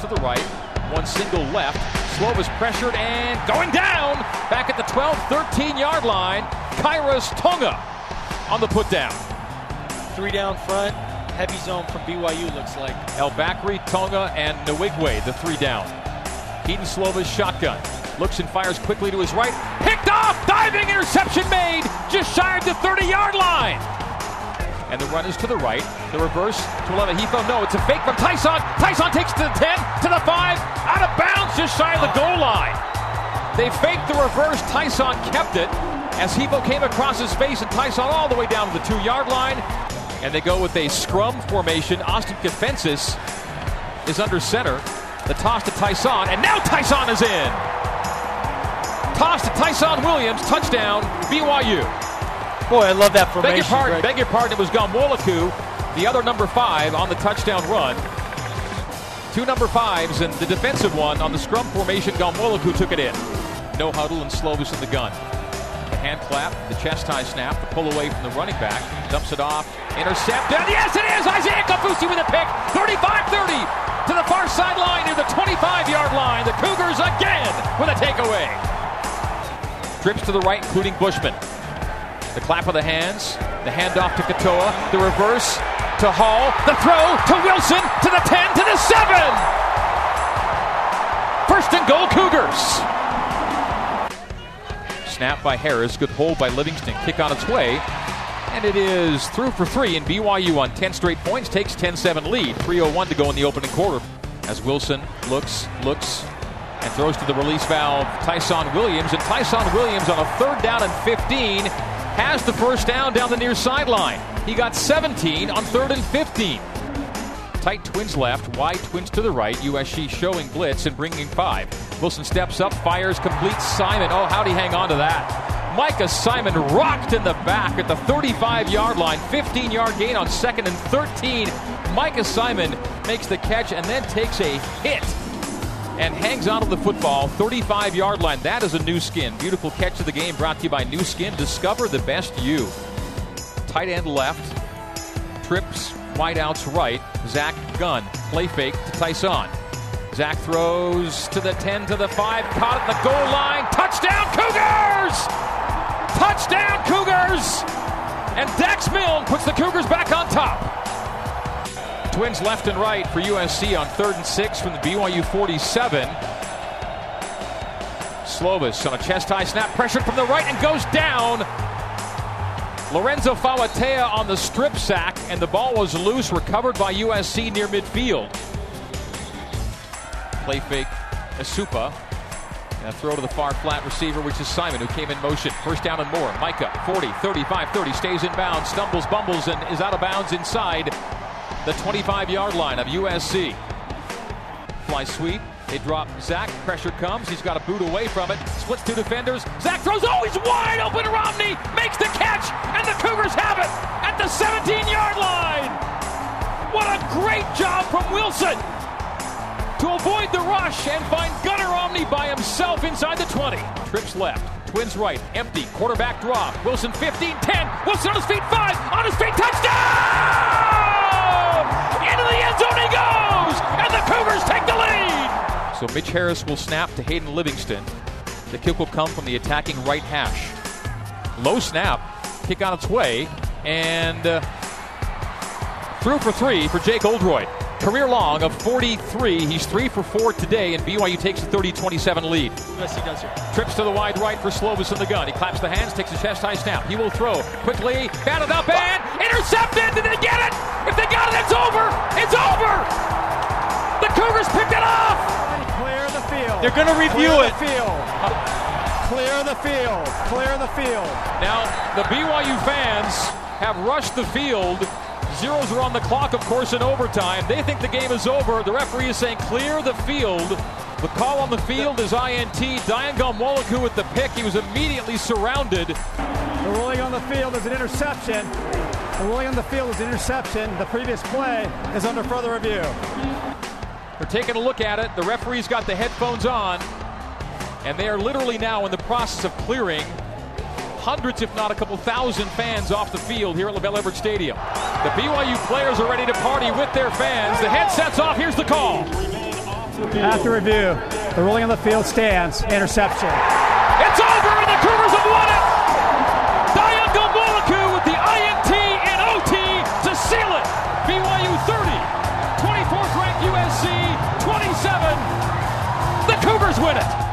to the right, one single left. Slovis pressured and going down back at the 12 13 yard line. Khyiris Tonga on the put down. Three down front, heavy zone from BYU looks like. El Bakri, Tonga, and Nwigwe, the three down. Kedon Slovis shotgun. Looks and fires quickly to his right. Picked off! Diving interception made! Just shy of the 30 yard line! And the run is to the right. The reverse to Olave No, it's a fake from Tyson. Tyson takes to the 10, to the 5, out of bounds, just shy of the goal line. They faked the reverse. Tyson kept it as Hifo came across his face and Tyson all the way down to the two yard line. And they go with a scrum formation. Austin Kafentzis is under center. The toss to Tyson, and now Tyson is in. Toss to Tyson Williams, touchdown, BYU. Boy, I love that formation. Beg your pardon, Greg. beg your pardon. It was Ghanwoloku, the other number five on the touchdown run. Two number fives and the defensive one on the scrum formation. Ghanwoloku took it in. No huddle and Slovis in the gun. The hand clap, the chest high snap, the pull away from the running back. Dumps it off. Intercept. And yes, it is! Isaiah Kaufusi with a pick. 35-30 to the far sideline near the 25-yard line. The Cougars again with a takeaway. Trips to the right, including Bushman. The clap of the hands, the handoff to Katoa, the reverse to Hall, the throw to Wilson, to the 10, to the 7. First and goal, Cougars. Snap by Harris, good hold by Livingston, kick on its way. And it is through for three, and BYU on 10 straight points takes 10 7 lead. 3.01 to go in the opening quarter. As Wilson looks, looks, and throws to the release valve, Tyson Williams. And Tyson Williams on a third down and 15 has the first down down the near sideline. He got 17 on third and 15. Tight twins left, wide twins to the right. USC showing blitz and bringing five. Wilson steps up, fires, completes Simon. Oh, how'd he hang on to that? Micah Simon rocked in the back at the 35 yard line. 15 yard gain on second and 13. Micah Simon makes the catch and then takes a hit and hangs onto the football 35 yard line. That is a Nu Skin. Beautiful catch of the game brought to you by Nu Skin. Discover the best you. Tight end left, trips wide outs right. Zach Gunn play fake to Tyson. Zach throws to the 10 to the 5, caught at the goal line. Touchdown Cougars! Touchdown Cougars! And Dax Milne puts the Cougars back on top. Twins left and right for USC on third and six from the BYU 47. Slovis on a chest high snap, pressured from the right and goes down. Lorenzo Fauatea on the strip sack, and the ball was loose, recovered by USC near midfield. Play fake, Asupa. And a throw to the far flat receiver, which is Simon, who came in motion. First down and more. Micah, 40, 35, 30, stays in bounds, stumbles, bumbles, and is out of bounds inside the 25 yard line of USC. Fly sweep. They drop Zach. Pressure comes. He's got a boot away from it. Splits two defenders. Zach throws. Oh, he's wide open. Romney makes Wilson to avoid the rush and find Gunner Romney by himself inside the 20. Trips left. Twins right. Empty. Quarterback draw. Wilson 15 10. Wilson on his feet. 5. On his feet. Touchdown! Into the end zone he goes! And the Cougars take the lead! So Mitch Harris will snap to Hayden Livingston. The kick will come from the attacking right hash. Low snap. Kick on its way. And uh, through for three for Jake Oldroyd. Career long of 43. He's three for four today, and BYU takes a 30-27 lead. Yes, he does here. Trips to the wide right for Slovis in the gun. He claps the hands, takes a chest high snap. He will throw quickly, batted up and intercepted. Did they get it? If they got it, it's over. It's over. The Cougars picked it off. Clear the field. They're going to review Clear it. The field. Clear the field. Clear the field. Now, the BYU fans have rushed the field. Zeros are on the clock, of course, in overtime. They think the game is over. The referee is saying clear the field. The call on the field is INT. Dayan Ghanwoloku with the pick. He was immediately surrounded. The ruling on the field is an interception. The ruling on the field is an interception. The previous play is under further review. They're taking a look at it. The referee's got the headphones on, and they are literally now in the process of clearing hundreds, if not a couple thousand fans off the field here at LaVell Edwards Stadium. The BYU players are ready to party with their fans. The headset's off. Here's the call. After review, the ruling on the field stands. Interception. It's over, and the Cougars have won it! Dayan Ghanwoloku with the INT and OT to seal it! BYU 30, 24th ranked USC 27. The Cougars win it!